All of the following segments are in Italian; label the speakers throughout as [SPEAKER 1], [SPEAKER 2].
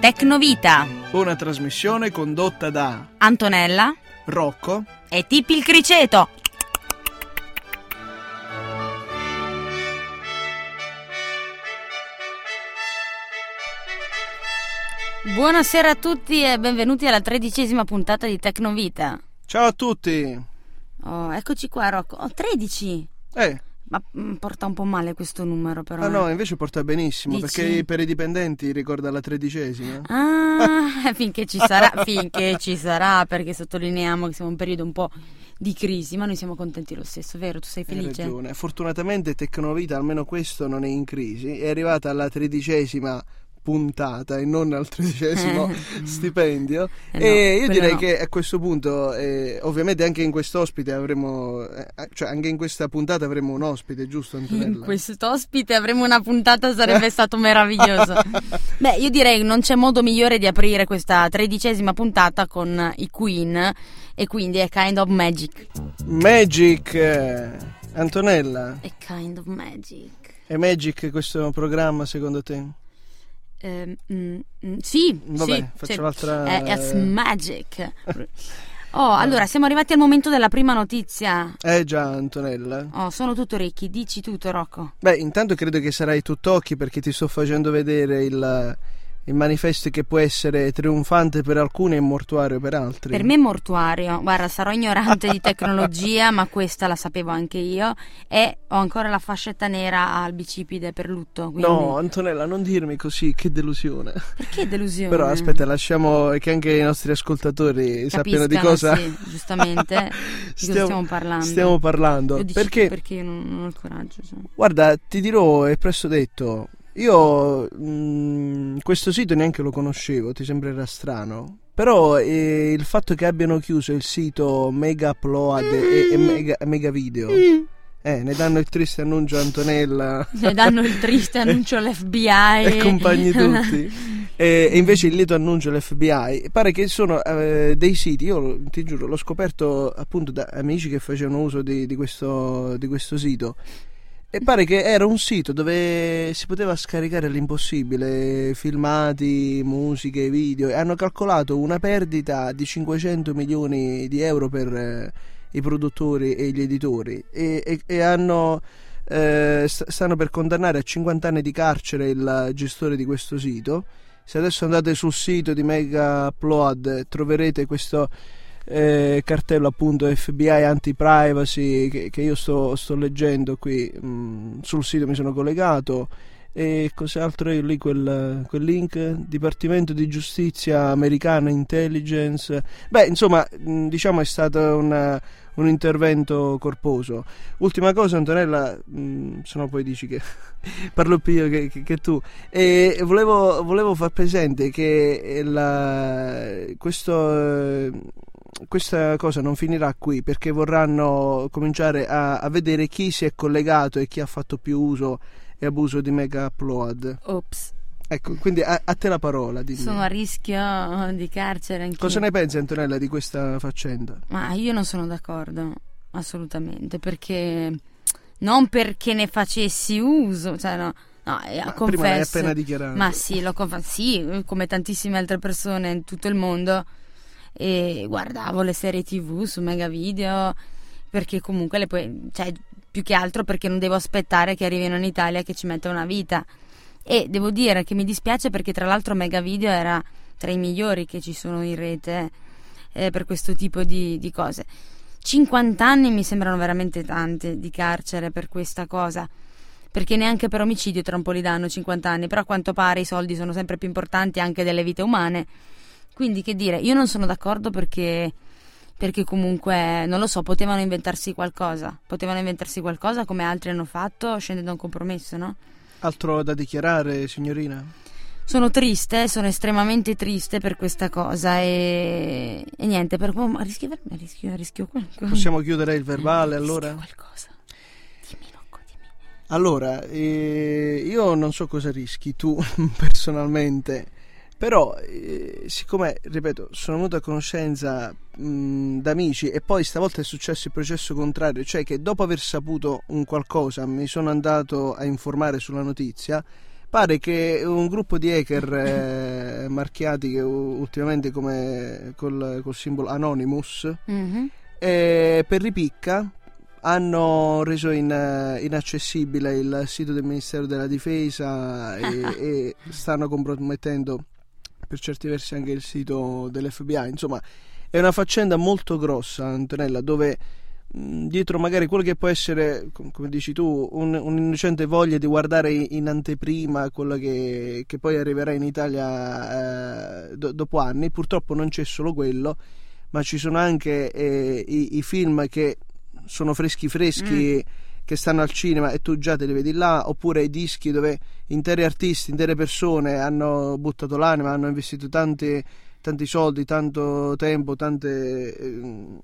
[SPEAKER 1] Tecnovita,
[SPEAKER 2] Una trasmissione condotta da
[SPEAKER 1] Antonella
[SPEAKER 2] Rocco.
[SPEAKER 1] e Tippi il Criceto. Buonasera a tutti e benvenuti alla tredicesima puntata di Tecnovita.
[SPEAKER 2] Ciao a tutti.
[SPEAKER 1] Oh, eccoci qua Rocco. Oh, 13!
[SPEAKER 2] Eh,
[SPEAKER 1] Ma mm, porta un po' male questo numero però.
[SPEAKER 2] ah
[SPEAKER 1] eh.
[SPEAKER 2] no, invece porta benissimo
[SPEAKER 1] Dici?
[SPEAKER 2] perché per i dipendenti ricorda la tredicesima.
[SPEAKER 1] Ah, finché ci sarà, finché ci sarà, perché sottolineiamo che siamo in un periodo un po' di crisi, ma noi siamo contenti lo stesso, vero? Tu sei
[SPEAKER 2] Hai
[SPEAKER 1] felice?
[SPEAKER 2] ragione. Fortunatamente Tecnovita, almeno questo non è in crisi, è arrivata alla tredicesima puntata e non al tredicesimo stipendio
[SPEAKER 1] Eh no,
[SPEAKER 2] e io direi
[SPEAKER 1] no.
[SPEAKER 2] che a questo punto eh, ovviamente anche in quest'ospite avremo eh, cioè anche in questa puntata avremo un ospite giusto
[SPEAKER 1] In
[SPEAKER 2] Antonella?
[SPEAKER 1] quest'ospite avremo una puntata, sarebbe stato meraviglioso. Beh, io direi che non c'è modo migliore di aprire questa tredicesima puntata con i Queen e quindi è Kind of Magic.
[SPEAKER 2] Magic eh, Antonella
[SPEAKER 1] È Kind of Magic.
[SPEAKER 2] è Magic questo programma secondo te?
[SPEAKER 1] Ehm, mm, mm, sì,
[SPEAKER 2] Vabbè,
[SPEAKER 1] sì,
[SPEAKER 2] faccio
[SPEAKER 1] sì.
[SPEAKER 2] l'altra-
[SPEAKER 1] È, è Magic. Oh, allora, siamo arrivati al momento della prima notizia.
[SPEAKER 2] Eh già Antonella
[SPEAKER 1] Oh, sono tutto orecchi, dici tutto, Rocco.
[SPEAKER 2] Beh, intanto credo che sarai tutt'occhi perché ti sto facendo vedere il, il manifesto che può essere trionfante per alcuni e mortuario per altri.
[SPEAKER 1] Per me è mortuario. Guarda, sarò ignorante di tecnologia, ma questa la sapevo anche io. E ho ancora la fascetta nera al bicipite per lutto. Quindi...
[SPEAKER 2] No, Antonella, non dirmi così, che delusione.
[SPEAKER 1] Perché delusione?
[SPEAKER 2] Però aspetta, lasciamo che anche i nostri ascoltatori sappiano di
[SPEAKER 1] Capiscano,
[SPEAKER 2] cosa
[SPEAKER 1] Sì, giustamente. Di cosa stiamo parlando.
[SPEAKER 2] stiamo parlando. Perché,
[SPEAKER 1] perché io non, non ho il coraggio. cioè.
[SPEAKER 2] guarda, ti dirò, è presto detto, io mh, questo sito neanche lo conoscevo, ti sembrerà strano. Però eh, il fatto che abbiano chiuso il sito Mega Upload e, e Mega, Mega Video, eh, ne danno il triste annuncio a Antonella
[SPEAKER 1] Ne danno il triste annuncio all'FBI.
[SPEAKER 2] e compagni tutti. E, e invece il lieto annuncio all'FBI. Pare che sono eh, dei siti, io ti giuro, l'ho scoperto appunto da amici che facevano uso di, di questo, di questo sito. E pare che era un sito dove si poteva scaricare l'impossibile, filmati, musiche, video, e hanno calcolato una perdita di 500 milioni di euro per eh, i produttori e gli editori e, e- e hanno, eh, st- stanno per condannare a 50 anni di carcere il gestore di questo sito. Se adesso andate sul sito di Mega Upload troverete questo eh, cartello appunto FBI anti-privacy che, che io sto, sto leggendo qui mh, sul sito mi sono collegato. E cos'altro è lì quel, quel link? Dipartimento di Giustizia Americana Intelligence. Beh insomma mh, diciamo è stato una- un intervento corposo. Ultima cosa Antonella mh, se no poi dici che parlo più io che, che- che tu. E volevo, volevo far presente che la- questo questa cosa non finirà qui perché vorranno cominciare a, a vedere chi si è collegato e chi ha fatto più uso e abuso di Mega Upload.
[SPEAKER 1] Ops,
[SPEAKER 2] Ecco, quindi a, a te la parola. Dimmi.
[SPEAKER 1] sono a rischio di carcere anch'io.
[SPEAKER 2] Cosa ne pensi Antonella di questa faccenda?
[SPEAKER 1] Ma io non sono d'accordo, assolutamente, perché non perché ne facessi uso, cioè no, no, eh,
[SPEAKER 2] Ma prima l'hai
[SPEAKER 1] confesso.
[SPEAKER 2] appena dichiarato.
[SPEAKER 1] Ma sì, lo conf- sì, come tantissime altre persone in tutto il mondo e guardavo le serie TV su Mega Video perché comunque le puoi, cioè più che altro perché non devo aspettare che arrivino in Italia che ci metta una vita. E devo dire che mi dispiace perché tra l'altro Mega Video era tra i migliori che ci sono in rete eh, per questo tipo di, di cose. 50 anni mi sembrano veramente tante di carcere per questa cosa. Perché neanche per omicidio tra un po' li danno 50 anni, però a quanto pare i soldi sono sempre più importanti anche delle vite umane. Quindi che dire, io non sono d'accordo perché, perché comunque, non lo so, potevano inventarsi qualcosa. Potevano inventarsi qualcosa come altri hanno fatto, scendendo a un compromesso, no?
[SPEAKER 2] Altro da dichiarare, signorina?
[SPEAKER 1] Sono triste, sono estremamente triste per questa cosa e, e niente, per, oh, ma rischio, rischio, rischio qualcosa.
[SPEAKER 2] Possiamo chiudere il verbale allora?
[SPEAKER 1] Rischio qualcosa. Dimmi, Rocco, dimmi.
[SPEAKER 2] Allora, eh, io non so cosa rischi tu personalmente, però eh, siccome, ripeto, sono venuto a conoscenza mh, d'amici e poi stavolta è successo il processo contrario, cioè che dopo aver saputo un qualcosa mi sono andato a informare sulla notizia, pare che un gruppo di hacker eh, marchiati che ultimamente come col, col simbolo Anonymous
[SPEAKER 1] Mhm.
[SPEAKER 2] eh, per ripicca hanno reso in- inaccessibile il sito del Ministero della Difesa e, e stanno compromettendo per certi versi anche il sito dell'FBI. Insomma, è una faccenda molto grossa, Antonella, dove dietro magari quello che può essere, com- come dici tu, un, un'innocente voglia di guardare in anteprima quello che, che poi arriverà in Italia eh, do- dopo anni, purtroppo non c'è solo quello, ma ci sono anche eh, i, i film che sono freschi freschi che stanno al cinema e tu già te li vedi là, oppure i dischi dove interi artisti, intere persone hanno buttato l'anima, hanno investito tanti, tanti soldi, tanto tempo, tante eh,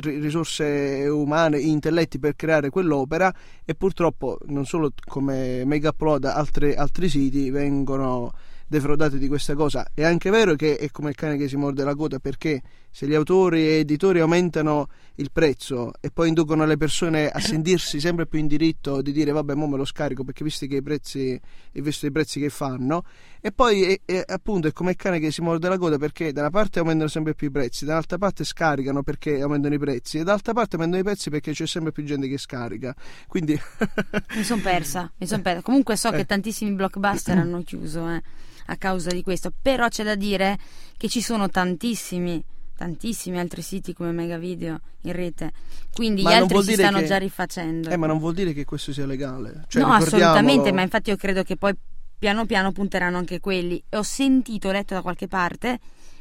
[SPEAKER 2] ri- risorse umane, intelletti per creare quell'opera e purtroppo non solo come Mega Upload, altri, altri siti vengono defraudati di questa cosa. È anche vero che è come il cane che si morde la coda perché se gli autori e editori aumentano il prezzo e poi inducono le persone a sentirsi sempre più in diritto di dire vabbè mo me lo scarico perché visto che i prezzi e visto i prezzi che fanno e poi è, è- appunto è come il cane che si morde la coda perché da una parte aumentano sempre più i prezzi dall'altra parte scaricano perché aumentano i prezzi e dall'altra parte aumentano i prezzi perché c'è sempre più gente che scarica quindi
[SPEAKER 1] Mi sono persa, mi son persa. Comunque so
[SPEAKER 2] Eh.
[SPEAKER 1] che tantissimi blockbuster hanno chiuso eh, a causa di questo, però c'è da dire che ci sono tantissimi, tantissimi altri siti come Mega Video in rete, quindi
[SPEAKER 2] Ma
[SPEAKER 1] gli altri si stanno
[SPEAKER 2] che-
[SPEAKER 1] già rifacendo.
[SPEAKER 2] eh, ma non vuol dire che questo sia legale cioè,
[SPEAKER 1] no, assolutamente, ma infatti io credo che poi piano piano punteranno anche quelli. E ho sentito, ho letto da qualche parte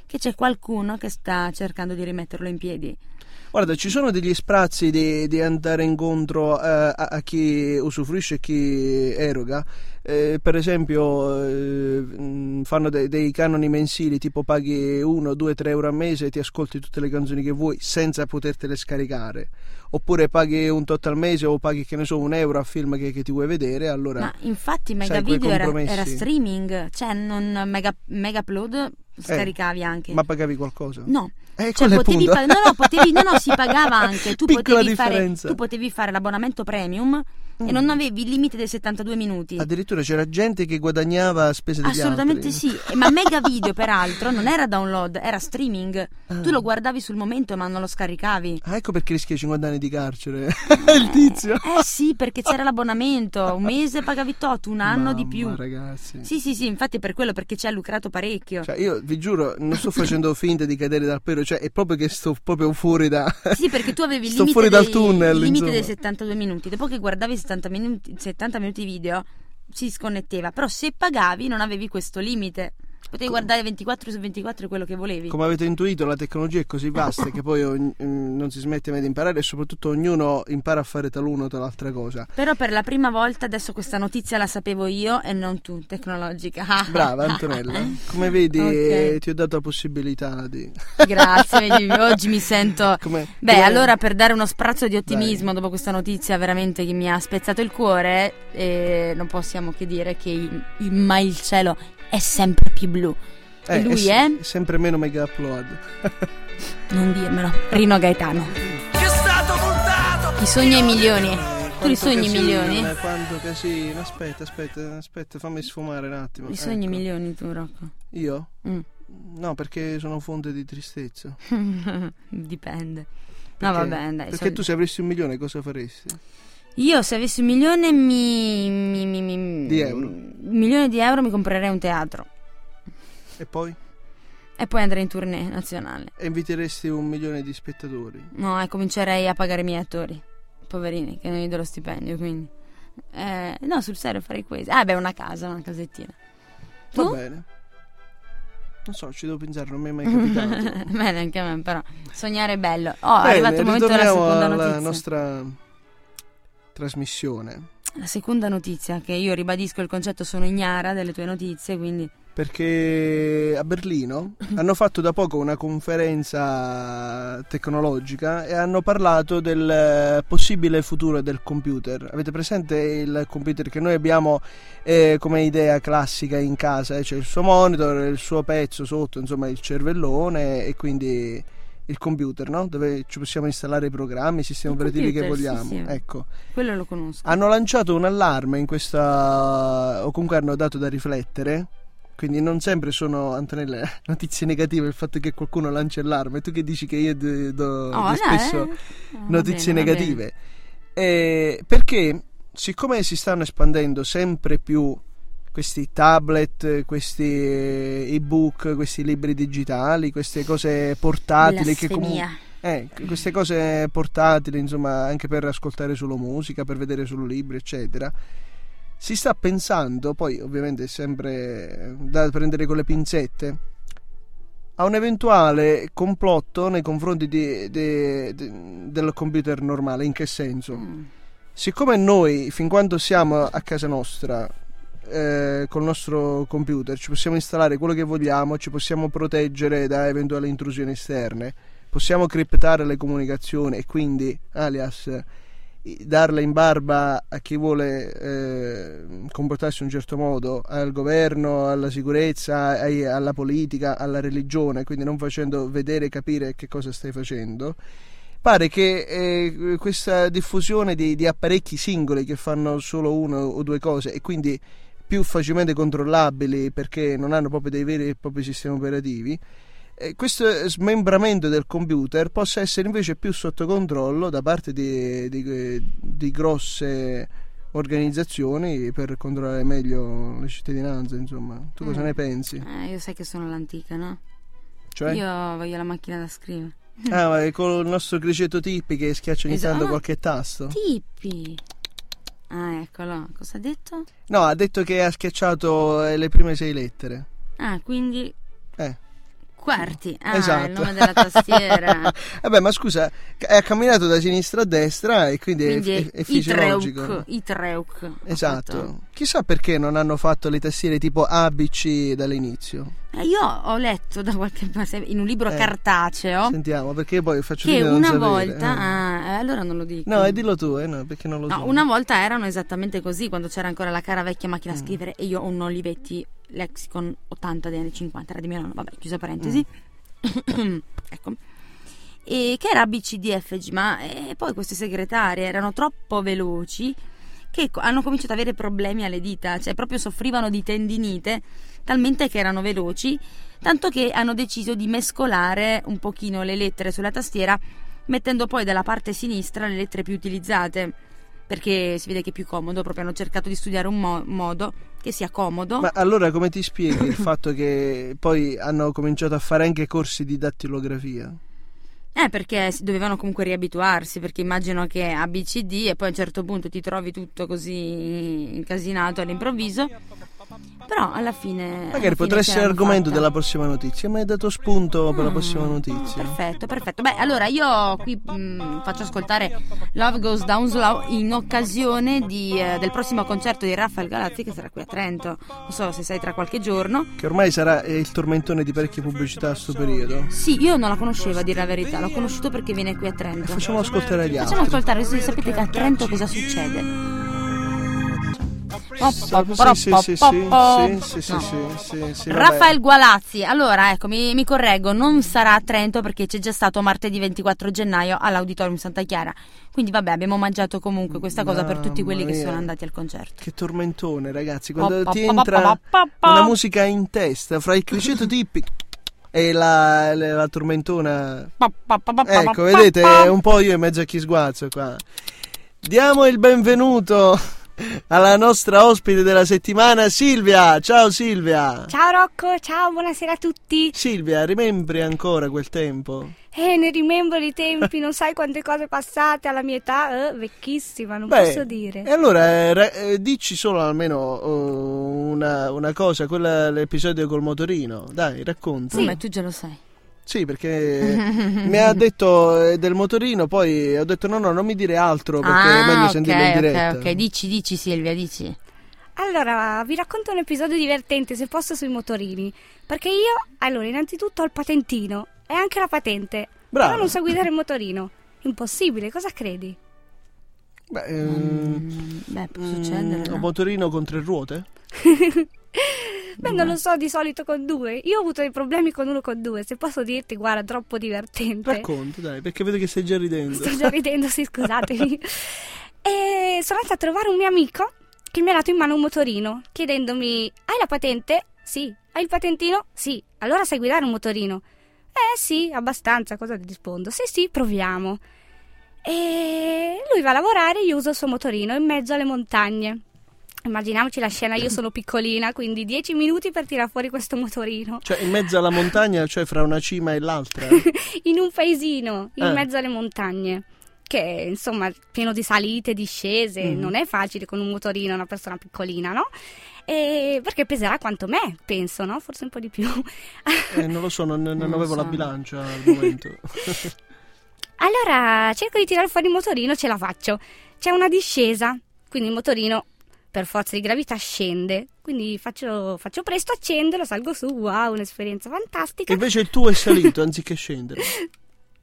[SPEAKER 1] che c'è qualcuno che sta cercando di rimetterlo in piedi.
[SPEAKER 2] Guarda, ci sono degli sprazzi di, di andare incontro eh, a, a chi usufruisce e chi eroga. Eh, per esempio, eh, fanno de- dei canoni mensili, tipo paghi 1, 2, 3 euro al mese e ti ascolti tutte le canzoni che vuoi senza potertele scaricare. Oppure paghi un tot al mese o paghi, che ne so, un euro a film che, che ti vuoi vedere. Allora,
[SPEAKER 1] Ma infatti Mega Video era, era streaming, cioè non Mega, Mega Upload scaricavi anche.
[SPEAKER 2] Eh, ma pagavi qualcosa?
[SPEAKER 1] No,
[SPEAKER 2] Eh,
[SPEAKER 1] cioè potevi
[SPEAKER 2] punto.
[SPEAKER 1] pa- no, no, potevi, no, no, si pagava anche. Tu
[SPEAKER 2] Piccola
[SPEAKER 1] potevi, fare,
[SPEAKER 2] differenza.
[SPEAKER 1] tu potevi fare l'abbonamento premium e
[SPEAKER 2] Mm.
[SPEAKER 1] non avevi il limite dei 72 minuti.
[SPEAKER 2] Addirittura c'era gente che guadagnava a spese degli
[SPEAKER 1] Assolutamente
[SPEAKER 2] altri.
[SPEAKER 1] sì, E- ma Mega Video peraltro non era download, era streaming.
[SPEAKER 2] Ah.
[SPEAKER 1] Tu lo guardavi sul momento ma non lo scaricavi.
[SPEAKER 2] Ah, ecco perché rischia 50 anni di carcere. il tizio.
[SPEAKER 1] Eh sì, perché c'era l'abbonamento, un mese pagavi tot, un anno di
[SPEAKER 2] Mamma,
[SPEAKER 1] più.
[SPEAKER 2] ragazzi.
[SPEAKER 1] Sì, sì, sì, infatti è per quello perché ci ha lucrato parecchio.
[SPEAKER 2] Cioè, io vi giuro, non sto facendo finta di cadere dal pero, cioè è proprio che sto proprio fuori da.
[SPEAKER 1] Sì, perché tu avevi il limite,
[SPEAKER 2] fuori dal
[SPEAKER 1] dei,
[SPEAKER 2] tunnel,
[SPEAKER 1] il limite
[SPEAKER 2] insomma.
[SPEAKER 1] dei 72 minuti. Dopo che guardavi 70 minuti, 70 minuti video, si sconnetteva. Però se pagavi non avevi questo limite. Potevi guardare 24 su 24 quello che volevi.
[SPEAKER 2] Come avete intuito, la tecnologia è così vasta che poi ogni- mm, non si smette mai di imparare e soprattutto ognuno impara a fare taluno o tal'altra cosa.
[SPEAKER 1] Però per la prima volta adesso questa notizia la sapevo io e non tu, tecnologica.
[SPEAKER 2] Brava Antonella, come vedi
[SPEAKER 1] Ok.
[SPEAKER 2] eh, ti ho dato la possibilità di...
[SPEAKER 1] Grazie, vedi, oggi mi sento...
[SPEAKER 2] Come,
[SPEAKER 1] Beh,
[SPEAKER 2] come-
[SPEAKER 1] allora per dare uno sprazzo di ottimismo dopo questa notizia veramente che mi ha spezzato il cuore, eh, non possiamo che dire che il, il- ma il cielo è sempre più blu.
[SPEAKER 2] Eh,
[SPEAKER 1] e lui
[SPEAKER 2] se-
[SPEAKER 1] è?
[SPEAKER 2] sempre meno mega upload.
[SPEAKER 1] Non dirmelo, Rino Gaetano.
[SPEAKER 3] Che è stato montato!
[SPEAKER 1] I sogni ai milioni. Tu li sogni i
[SPEAKER 2] casino,
[SPEAKER 1] milioni?
[SPEAKER 2] eh, Quanto casino, aspetta, aspetta, aspetta, fammi sfumare un attimo.
[SPEAKER 1] I sogni
[SPEAKER 2] Ecco.
[SPEAKER 1] milioni tu, Rocco.
[SPEAKER 2] Io?
[SPEAKER 1] Mm.
[SPEAKER 2] No, perché sono fonte di tristezza.
[SPEAKER 1] Dipende.
[SPEAKER 2] Perché,
[SPEAKER 1] No, vabbè, dai.
[SPEAKER 2] Perché
[SPEAKER 1] soldi-
[SPEAKER 2] tu se avessi un milione cosa faresti?
[SPEAKER 1] Io se avessi un milione mi, mi- mi- mi-
[SPEAKER 2] Di euro.
[SPEAKER 1] Un milione di euro mi comprerei un teatro.
[SPEAKER 2] E poi?
[SPEAKER 1] E poi andrei in tournée nazionale.
[SPEAKER 2] E inviteresti un milione di spettatori?
[SPEAKER 1] No, e comincerei a pagare i miei attori. Poverini, che non gli do lo stipendio, quindi. Eh, no, sul serio farei questo. Ah, beh, una casa, una casettina.
[SPEAKER 2] Va
[SPEAKER 1] Tu?
[SPEAKER 2] bene. Non so, ci devo pensare, non mi è mai capitato.
[SPEAKER 1] Bene, anche a me, però. Sognare è bello. Oh, è
[SPEAKER 2] Bene,
[SPEAKER 1] arrivato il momento della seconda
[SPEAKER 2] alla
[SPEAKER 1] notizia.
[SPEAKER 2] nostra trasmissione.
[SPEAKER 1] La seconda notizia, che io ribadisco il concetto, sono ignara delle tue notizie, quindi.
[SPEAKER 2] Perché a Berlino hanno fatto da poco una conferenza tecnologica e hanno parlato del possibile futuro del computer. Avete presente il computer che noi abbiamo eh, come idea classica in casa? eh? C'è il suo monitor, il suo pezzo sotto, insomma il cervellone e quindi il computer, no? Dove ci possiamo installare i programmi, i sistemi
[SPEAKER 1] Il
[SPEAKER 2] operativi che
[SPEAKER 1] computer, sì,
[SPEAKER 2] vogliamo.
[SPEAKER 1] sì.
[SPEAKER 2] Ecco.
[SPEAKER 1] Quello lo conosco.
[SPEAKER 2] Hanno lanciato un allarme in questa o comunque hanno dato da riflettere. Quindi non sempre sono Antonella notizie negative il fatto che qualcuno lancia allarme. Tu che dici che io do, do-
[SPEAKER 1] Oh, no,
[SPEAKER 2] spesso
[SPEAKER 1] eh.
[SPEAKER 2] Notizie
[SPEAKER 1] bene,
[SPEAKER 2] negative. Eh, perché siccome si stanno espandendo sempre più questi tablet, questi ebook, questi libri digitali, queste cose portatili che comunque eh, queste cose portatili, insomma, anche per ascoltare solo musica, per vedere solo libri, eccetera. Si sta pensando, poi ovviamente è sempre da prendere con le pinzette, a un eventuale complotto nei confronti di- di- di- del computer normale. In che senso?
[SPEAKER 1] Mm.
[SPEAKER 2] Siccome noi, fin quando siamo a casa nostra, eh, col nostro computer, ci possiamo installare quello che vogliamo, ci possiamo proteggere da eventuali intrusioni esterne, possiamo criptare le comunicazioni e quindi, alias, darle in barba a chi vuole eh, comportarsi in un certo modo, al governo, alla sicurezza, ai- alla politica, alla religione, quindi non facendo vedere e capire che cosa stai facendo. Pare che eh, questa diffusione di, di apparecchi singoli che fanno solo una o due cose e quindi più facilmente controllabili perché non hanno proprio dei veri e propri sistemi operativi, eh, questo smembramento del computer possa essere invece più sotto controllo da parte di, di- di grosse organizzazioni per controllare meglio le cittadinanze, insomma. Tu cosa
[SPEAKER 1] Mm.
[SPEAKER 2] ne pensi?
[SPEAKER 1] Eh, io sai che sono l'antica, no?
[SPEAKER 2] Cioè?
[SPEAKER 1] Io voglio la macchina da scrivere.
[SPEAKER 2] Ah, ma è con il nostro criceto Tippi che schiaccia ogni
[SPEAKER 1] Esatto.
[SPEAKER 2] tanto
[SPEAKER 1] Ah.
[SPEAKER 2] qualche tasto.
[SPEAKER 1] Tippi. Ah, eccolo. Cosa ha detto?
[SPEAKER 2] No, ha detto che ha schiacciato eh, le prime sei lettere.
[SPEAKER 1] Ah, quindi
[SPEAKER 2] Eh.
[SPEAKER 1] Quarti. Ah,
[SPEAKER 2] Esatto.
[SPEAKER 1] il nome della tastiera.
[SPEAKER 2] Vabbè, ma scusa, ha camminato da sinistra a destra e quindi,
[SPEAKER 1] quindi
[SPEAKER 2] è, è, è fisiologico.
[SPEAKER 1] Ha
[SPEAKER 2] Esatto.
[SPEAKER 1] fatto.
[SPEAKER 2] Chissà perché non hanno fatto le tastiere tipo A, B, C dall'inizio.
[SPEAKER 1] Eh, io ho letto da qualche parte in un libro
[SPEAKER 2] Eh.
[SPEAKER 1] cartaceo
[SPEAKER 2] Sentiamo, perché poi faccio
[SPEAKER 1] che una volta.
[SPEAKER 2] eh.
[SPEAKER 1] Ah, eh, allora non lo dico.
[SPEAKER 2] No, e dillo tu, eh, no, perché non lo
[SPEAKER 1] No,
[SPEAKER 2] so.
[SPEAKER 1] una volta erano esattamente così, quando c'era ancora la cara vecchia macchina
[SPEAKER 2] Mm.
[SPEAKER 1] a scrivere e io ho un Olivetti Lexicon 80 degli anni 50, era di mio nonno, vabbè, chiusa parentesi.
[SPEAKER 2] Mm.
[SPEAKER 1] ecco. E che era ABCDFG, ma eh, poi queste segretarie erano troppo veloci che hanno cominciato ad avere problemi alle dita, cioè proprio soffrivano di tendinite, talmente che erano veloci, tanto che hanno deciso di mescolare un pochino le lettere sulla tastiera, mettendo poi dalla parte sinistra le lettere più utilizzate, perché si vede che è più comodo, proprio hanno cercato di studiare un mo- modo che sia comodo.
[SPEAKER 2] Ma allora come ti spieghi il fatto che poi hanno cominciato a fare anche corsi di dattilografia?
[SPEAKER 1] Eh, perché dovevano comunque riabituarsi, perché immagino che ABCD e poi a un certo punto ti trovi tutto così incasinato all'improvviso. Però alla fine. alla
[SPEAKER 2] Magari
[SPEAKER 1] fine
[SPEAKER 2] potrà
[SPEAKER 1] ce
[SPEAKER 2] essere argomento
[SPEAKER 1] fatta.
[SPEAKER 2] della prossima notizia. Mi hai dato spunto per la
[SPEAKER 1] Mm,
[SPEAKER 2] prossima notizia.
[SPEAKER 1] Perfetto, perfetto. Beh, allora io qui mh, faccio ascoltare Love Goes Down Slow in occasione di, eh, del prossimo concerto di Raffaele Galazzi che sarà qui a Trento. Non so se sei tra qualche giorno.
[SPEAKER 2] Che ormai sarà eh, il tormentone di parecchie pubblicità a sto periodo.
[SPEAKER 1] Sì, io non la conoscevo a dire la verità, l'ho conosciuto perché viene qui a Trento.
[SPEAKER 2] Facciamo ascoltare
[SPEAKER 1] Facciamo
[SPEAKER 2] altri.
[SPEAKER 1] ascoltare così sapete che a Trento cosa succede. Raffaele Gualazzi, allora ecco mi, mi correggo, non sarà a Trento perché c'è già stato martedì 24 gennaio all'Auditorium Santa Chiara. Quindi vabbè, abbiamo mangiato comunque questa cosa per tutti quelli che
[SPEAKER 2] Mamma
[SPEAKER 1] sono
[SPEAKER 2] mia.
[SPEAKER 1] andati al concerto.
[SPEAKER 2] Che tormentone, ragazzi. Quando
[SPEAKER 1] Pa,
[SPEAKER 2] ti
[SPEAKER 1] pa,
[SPEAKER 2] entra
[SPEAKER 1] pa.
[SPEAKER 2] una musica in testa fra il criceto tippi e la, la, la tormentona. Ecco, vedete, un po' io in mezzo a chi sguazzo qua. Diamo il benvenuto alla nostra ospite della settimana, Silvia. Ciao Silvia.
[SPEAKER 4] Ciao Rocco, ciao, buonasera a tutti.
[SPEAKER 2] Silvia, rimembri ancora quel tempo?
[SPEAKER 4] Eh, ne rimembro i tempi, non sai quante cose passate alla mia età, eh, vecchissima, non
[SPEAKER 2] Beh,
[SPEAKER 4] posso dire.
[SPEAKER 2] E allora eh, ra- eh, dici solo almeno oh, una, una cosa, quella l'episodio col motorino. Dai, racconta.
[SPEAKER 1] Sì. Ma tu già lo sai.
[SPEAKER 2] Sì, perché mi ha detto eh, del motorino, poi ho detto no, no, non mi dire altro perché è meglio
[SPEAKER 1] ah, ok,
[SPEAKER 2] sentirlo in diretta.
[SPEAKER 1] ok, ok, dici, dici Silvia, dici.
[SPEAKER 4] Allora, vi racconto un episodio divertente, se posso, sui motorini. Perché io, allora, innanzitutto ho il patentino e anche la patente.
[SPEAKER 2] Brava.
[SPEAKER 4] Però non so guidare il motorino. Impossibile, cosa credi?
[SPEAKER 2] Beh, ehm,
[SPEAKER 1] Mm, beh, può succedere.
[SPEAKER 2] mm,
[SPEAKER 1] no?
[SPEAKER 2] un motorino con tre ruote?
[SPEAKER 4] Beh, non lo so di solito con due. Io ho avuto dei problemi con uno con due. Se posso dirti, guarda, troppo divertente.
[SPEAKER 2] Racconta, dai, perché vedo che stai già ridendo.
[SPEAKER 4] Sto già ridendo, sì, scusatemi. e sono andata a trovare un mio amico che mi ha dato in mano un motorino, chiedendomi: Hai la patente? Sì. Hai il patentino? Sì. Allora sai guidare un motorino? Eh sì, abbastanza. Cosa ti rispondo? Sì, sì, proviamo. E lui va a lavorare, io uso il suo motorino in mezzo alle montagne. Immaginiamoci la scena, io sono piccolina, quindi 10 minuti per tirare fuori questo motorino.
[SPEAKER 2] Cioè, in mezzo alla montagna, cioè fra una cima e l'altra.
[SPEAKER 4] in un paesino, in
[SPEAKER 2] Eh.
[SPEAKER 4] mezzo alle montagne. Che insomma, pieno di salite, discese,
[SPEAKER 2] Mhm.
[SPEAKER 4] non è facile con un motorino, una persona piccolina, no? E perché peserà quanto me, penso, no? Forse un po' di più.
[SPEAKER 2] Eh, non lo so, non, non
[SPEAKER 1] Non
[SPEAKER 2] avevo la
[SPEAKER 1] so.
[SPEAKER 2] bilancia al momento.
[SPEAKER 4] Allora cerco di tirare fuori il motorino, ce la faccio. C'è una discesa, quindi il motorino per forza di gravità scende. Quindi faccio, faccio presto, accendo, lo salgo su, wow, un'esperienza fantastica.
[SPEAKER 2] E invece il tuo è salito anziché scendere.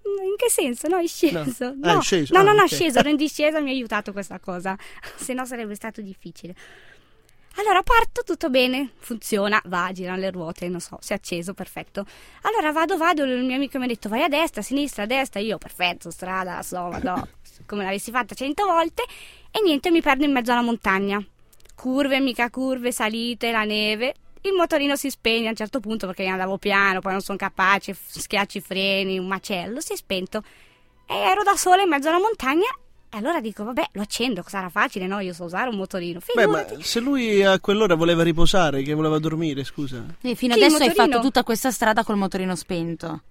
[SPEAKER 4] In che senso? No, è sceso.
[SPEAKER 2] No. Ah, è sceso.
[SPEAKER 4] No,
[SPEAKER 2] Ah,
[SPEAKER 4] no, no,
[SPEAKER 2] ok.
[SPEAKER 4] è sceso, ero in discesa, mi ha aiutato questa cosa. Se no sarebbe stato difficile. Allora parto, tutto bene, funziona, va, girano le ruote, non so, si è acceso, perfetto. Allora vado, vado, il mio amico mi ha detto vai a destra, a sinistra, a destra, io perfetto, strada, la so, vado, come l'avessi fatta cento volte e niente, mi perdo in mezzo alla montagna. Curve, mica curve, salite, la neve. Il motorino si spegne a un certo punto perché andavo piano, poi non sono capace, schiacci i freni, un macello, si è spento. E ero da sola in mezzo alla montagna e allora dico, vabbè, lo accendo, sarà facile, no? Io so usare un motorino.
[SPEAKER 2] Beh,
[SPEAKER 4] Figurati.
[SPEAKER 2] ma se lui a quell'ora voleva riposare, che voleva dormire, scusa.
[SPEAKER 1] E fino
[SPEAKER 4] Chi,
[SPEAKER 1] adesso hai fatto tutta questa strada col motorino spento.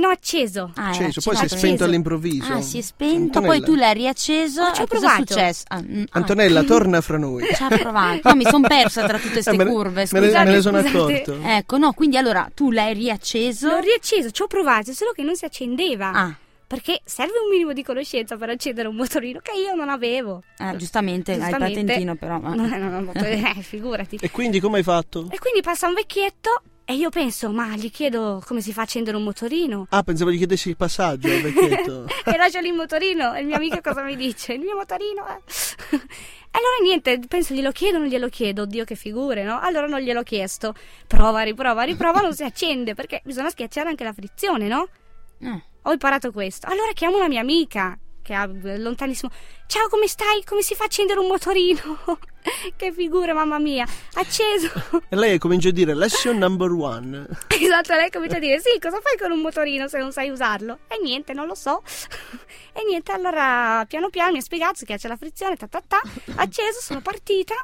[SPEAKER 4] No, acceso.
[SPEAKER 1] Ah,
[SPEAKER 2] Acceso, poi si è
[SPEAKER 1] acceso.
[SPEAKER 2] spento all'improvviso.
[SPEAKER 1] Ah, si è spento,
[SPEAKER 2] Antonella.
[SPEAKER 1] poi tu l'hai riacceso.
[SPEAKER 4] Ma ci ho
[SPEAKER 1] cosa è
[SPEAKER 4] provato.
[SPEAKER 1] successo? Ah, mm, ah,
[SPEAKER 2] Antonella, torna fra noi.
[SPEAKER 1] ci ha provato. No, mi sono persa tra tutte queste
[SPEAKER 2] Eh, ne-
[SPEAKER 1] curve.
[SPEAKER 2] Me ne,
[SPEAKER 1] scusate.
[SPEAKER 2] me ne sono
[SPEAKER 4] scusate.
[SPEAKER 2] accorto.
[SPEAKER 1] Ecco, no, quindi allora tu l'hai riacceso.
[SPEAKER 4] L'ho riacceso, ci ho provato, solo che non si accendeva.
[SPEAKER 1] Ah,
[SPEAKER 4] Perché serve un minimo di conoscenza per accendere un motorino che io non avevo.
[SPEAKER 1] eh, giustamente, hai il
[SPEAKER 4] Giustamente.
[SPEAKER 1] patentino però. ma-
[SPEAKER 4] Non è- non- non- eh, figurati.
[SPEAKER 2] E quindi come hai fatto?
[SPEAKER 4] E quindi passa un vecchietto e io penso, ma gli chiedo come si fa a accendere un motorino.
[SPEAKER 2] Ah, pensavo gli chiedessi il passaggio al vecchietto.
[SPEAKER 4] e lascio lì il motorino e il mio amico cosa mi dice? Il mio motorino eh. E allora niente, penso glielo chiedo, non glielo chiedo, oddio che figure, no? Allora non gliel'ho chiesto. Prova, riprova, riprova, non si accende perché bisogna schiacciare anche la frizione, no?
[SPEAKER 1] Eh.
[SPEAKER 4] Ho imparato questo. Allora chiamo una mia amica che eh, lontanissimo. Ciao, come stai? Come si fa a accendere un motorino? che figure, mamma mia. Acceso.
[SPEAKER 2] e lei comincia a dire lesson number one.
[SPEAKER 4] esatto, lei comincia a dire: Sì, cosa fai con un motorino se non sai usarlo? E niente, non lo so. e niente, allora piano piano mi ha spiegato che c'è la frizione, ta ta ta. Acceso, sono partita.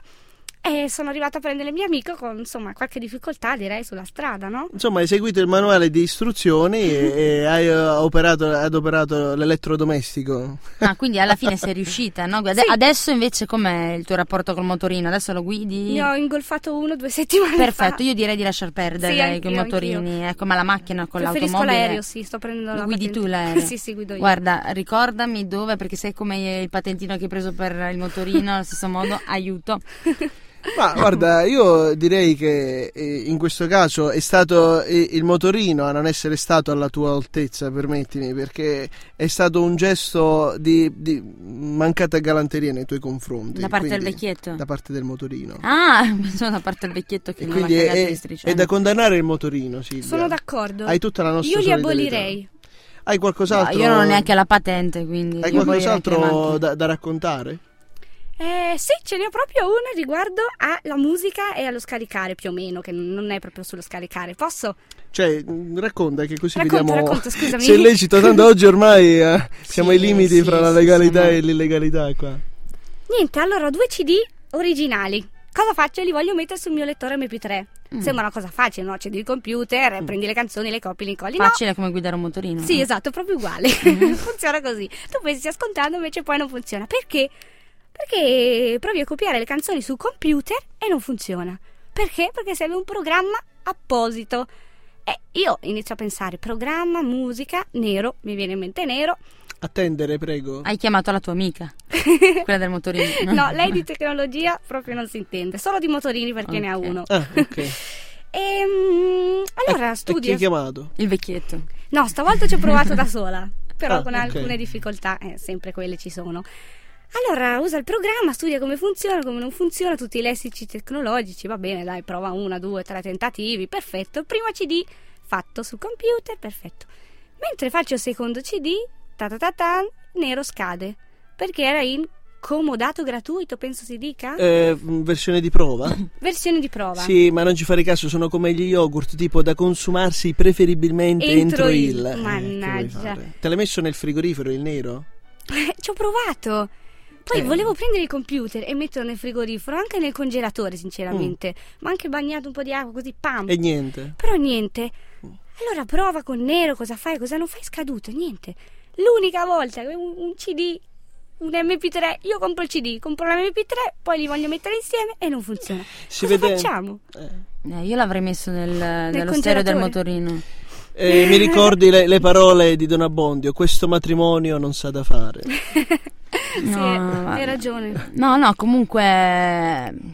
[SPEAKER 4] E sono arrivata a prendere il mio amico con insomma qualche difficoltà, direi, sulla strada, no?
[SPEAKER 2] Insomma, hai seguito il manuale di istruzioni e, e hai eh, operato, adoperato l'elettrodomestico.
[SPEAKER 1] Ah, quindi alla fine sei riuscita, no? Ade-
[SPEAKER 4] Sì.
[SPEAKER 1] Adesso invece com'è il tuo rapporto col motorino? Adesso lo guidi?
[SPEAKER 4] Ne ho ingolfato uno due settimane
[SPEAKER 1] Perfetto,
[SPEAKER 4] fa.
[SPEAKER 1] io direi di lasciar perdere
[SPEAKER 4] Sì,
[SPEAKER 1] con
[SPEAKER 4] anch'io,
[SPEAKER 1] i motorini, ecco, ma la macchina con
[SPEAKER 4] Preferisco
[SPEAKER 1] l'automobile.
[SPEAKER 4] l'aereo, sì, sto prendendo la
[SPEAKER 1] Guidi
[SPEAKER 4] patente.
[SPEAKER 1] tu l'aereo?
[SPEAKER 4] sì, sì, guido io.
[SPEAKER 1] Guarda, ricordami dove, perché sai come il patentino che hai preso per il motorino, allo stesso modo, aiuto.
[SPEAKER 2] Ma guarda, io direi che eh, in questo caso è stato eh, il motorino a non essere stato alla tua altezza, permettimi, perché è stato un gesto di, di mancata galanteria nei tuoi confronti.
[SPEAKER 1] Da parte del vecchietto?
[SPEAKER 2] Da parte del motorino.
[SPEAKER 1] Ah, sono da parte del vecchietto che
[SPEAKER 2] e
[SPEAKER 1] non ha
[SPEAKER 2] quindi è, è da condannare il motorino, Silvia.
[SPEAKER 4] Sono d'accordo.
[SPEAKER 2] Hai tutta la nostra
[SPEAKER 4] Io li abolirei.
[SPEAKER 2] Hai
[SPEAKER 1] No,
[SPEAKER 2] qualcos'altro?
[SPEAKER 1] io non ho neanche la patente, quindi...
[SPEAKER 2] Hai qualcos'altro da, da raccontare?
[SPEAKER 4] Eh, sì, ce ne ho proprio una riguardo alla musica e allo scaricare, più o meno, che non è proprio sullo scaricare. Posso?
[SPEAKER 2] Cioè, mh, racconta che così
[SPEAKER 4] Racconta,
[SPEAKER 2] vediamo
[SPEAKER 4] racconta, scusami.
[SPEAKER 2] se è lecito. Tanto oggi ormai eh, siamo ai limiti
[SPEAKER 1] sì,
[SPEAKER 2] fra la
[SPEAKER 1] sì,
[SPEAKER 2] legalità
[SPEAKER 1] siamo-
[SPEAKER 2] e l'illegalità qua.
[SPEAKER 4] Niente, allora ho due CD originali. Cosa faccio? Li voglio mettere sul mio lettore MP3.
[SPEAKER 1] Mm.
[SPEAKER 4] Sembra una cosa facile, no? Accendi il computer, prendi le canzoni, le copi, le incolli.
[SPEAKER 1] Facile come guidare un motorino.
[SPEAKER 4] No. Sì,
[SPEAKER 1] eh.
[SPEAKER 4] esatto, proprio uguale.
[SPEAKER 1] Mm-hmm.
[SPEAKER 4] funziona così. Tu pensi stia scontando, invece poi non funziona. Perché? Perché provi a copiare le canzoni sul computer e non funziona. Perché? Perché serve un programma apposito. E io inizio a pensare, programma, musica, nero, mi viene in mente nero.
[SPEAKER 2] Attendere, prego.
[SPEAKER 1] Hai chiamato la tua amica, quella del motorino.
[SPEAKER 4] No, lei di tecnologia proprio non si intende, solo di motorini perché ne ha uno.
[SPEAKER 2] Ah, ok.
[SPEAKER 4] Ehm, allora,
[SPEAKER 2] E chi
[SPEAKER 4] studio.
[SPEAKER 2] hai chiamato?
[SPEAKER 1] Il vecchietto.
[SPEAKER 4] No, stavolta ci ho provato da sola, però
[SPEAKER 2] Ah,
[SPEAKER 4] con
[SPEAKER 2] ok.
[SPEAKER 4] alcune difficoltà, eh, sempre quelle ci sono. Allora usa il programma, studia come funziona, come non funziona, tutti i lessici tecnologici, va bene, dai, prova una, due, tre tentativi, perfetto. Primo CD fatto sul computer, perfetto. Mentre faccio il secondo CD, ta ta ta ta, nero scade, perché era in comodato gratuito, penso si dica,
[SPEAKER 2] Eh, versione di prova?
[SPEAKER 4] versione di prova.
[SPEAKER 2] Sì, ma non ci fare caso, sono come gli yogurt, tipo da consumarsi preferibilmente
[SPEAKER 4] Entro
[SPEAKER 2] entro,
[SPEAKER 4] il-
[SPEAKER 2] il... Eh,
[SPEAKER 4] mannaggia.
[SPEAKER 2] fare? Te l'hai messo nel frigorifero il nero?
[SPEAKER 4] Ci ho provato. Poi
[SPEAKER 2] Eh.
[SPEAKER 4] volevo prendere il computer e metterlo nel frigorifero, anche nel congelatore, sinceramente. Ma anche bagnato un po' di acqua, così pam.
[SPEAKER 2] E niente.
[SPEAKER 4] Però niente. Allora prova con nero, cosa fai, cosa non fai, scaduto, niente. L'unica volta che un, un CD, un MP3, io compro il CD, compro l'MP3, poi li voglio mettere insieme e non funziona.
[SPEAKER 2] Si
[SPEAKER 4] cosa
[SPEAKER 2] vede-
[SPEAKER 4] facciamo?
[SPEAKER 2] Eh.
[SPEAKER 1] Eh, io l'avrei messo nel, nello stereo del motorino.
[SPEAKER 2] Eh, mi ricordi le, le parole di Don Abbondio, questo matrimonio non sa da fare.
[SPEAKER 4] Sì,
[SPEAKER 1] No,
[SPEAKER 4] hai ragione.
[SPEAKER 1] No, no, comunque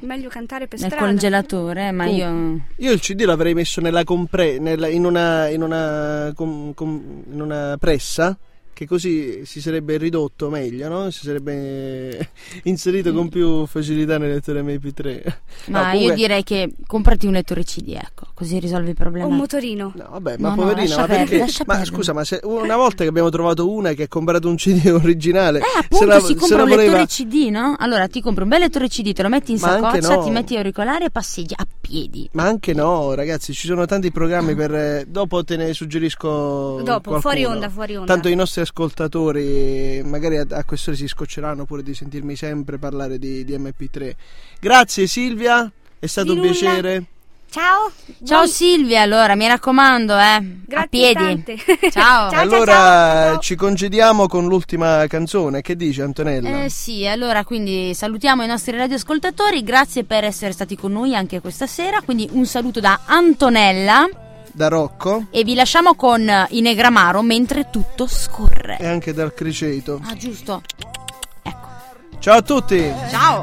[SPEAKER 4] Meglio cantare per
[SPEAKER 1] nel
[SPEAKER 4] strada.
[SPEAKER 1] congelatore, ma io...
[SPEAKER 2] Io il CD l'avrei messo nella compre- nella- in, una, in, una, com- com- in una pressa che così si sarebbe ridotto meglio, no? Si sarebbe inserito con più facilità nel lettore MP3.
[SPEAKER 1] Ma
[SPEAKER 2] No, comunque-
[SPEAKER 1] io direi che comprati un lettore CD, ecco, così risolvi il problema.
[SPEAKER 4] Un motorino.
[SPEAKER 2] No, vabbè, ma
[SPEAKER 1] No, no,
[SPEAKER 2] poverina,
[SPEAKER 1] lascia
[SPEAKER 2] ma perché?
[SPEAKER 1] perdere, lascia
[SPEAKER 2] ma
[SPEAKER 1] perdere.
[SPEAKER 2] scusa, ma se una volta che abbiamo trovato una che ha comprato un CD originale,
[SPEAKER 1] Eh,
[SPEAKER 2] se
[SPEAKER 1] appunto,
[SPEAKER 2] la,
[SPEAKER 1] si
[SPEAKER 2] se
[SPEAKER 1] compra
[SPEAKER 2] la
[SPEAKER 1] un
[SPEAKER 2] voleva
[SPEAKER 1] lettore CD, no? Allora ti compri un bel lettore CD, te lo metti in
[SPEAKER 2] Ma
[SPEAKER 1] saccoccia,
[SPEAKER 2] no.
[SPEAKER 1] ti metti auricolare e passeggi a piedi.
[SPEAKER 2] Ma anche no, ragazzi, ci sono tanti programmi per. eh, Dopo te ne suggerisco.
[SPEAKER 4] Dopo,
[SPEAKER 2] qualcuno.
[SPEAKER 4] fuori onda, fuori onda.
[SPEAKER 2] Tanto i nostri ascoltatori magari a, a quest'ora si scocceranno pure di sentirmi sempre parlare di, di MP3. Grazie Silvia, è stato
[SPEAKER 4] Di
[SPEAKER 2] un
[SPEAKER 4] nulla.
[SPEAKER 2] piacere.
[SPEAKER 4] Ciao.
[SPEAKER 1] Ciao
[SPEAKER 4] Buon-
[SPEAKER 1] Silvia, allora mi raccomando, eh,
[SPEAKER 4] Grazie
[SPEAKER 1] a piedi.
[SPEAKER 4] tante.
[SPEAKER 1] Ciao.
[SPEAKER 4] Ciao,
[SPEAKER 2] allora
[SPEAKER 4] ciao, ciao.
[SPEAKER 2] ci congediamo con l'ultima canzone. Che dici Antonella?
[SPEAKER 1] Eh sì, allora quindi salutiamo i nostri radioascoltatori, grazie per essere stati con noi anche questa sera, quindi un saluto da Antonella
[SPEAKER 2] Da Rocco
[SPEAKER 1] e vi lasciamo con i Negramaro mentre tutto scorre.
[SPEAKER 2] e anche dal Criceto.
[SPEAKER 1] Ah giusto. Ecco.
[SPEAKER 2] Ciao a tutti!
[SPEAKER 1] Ciao.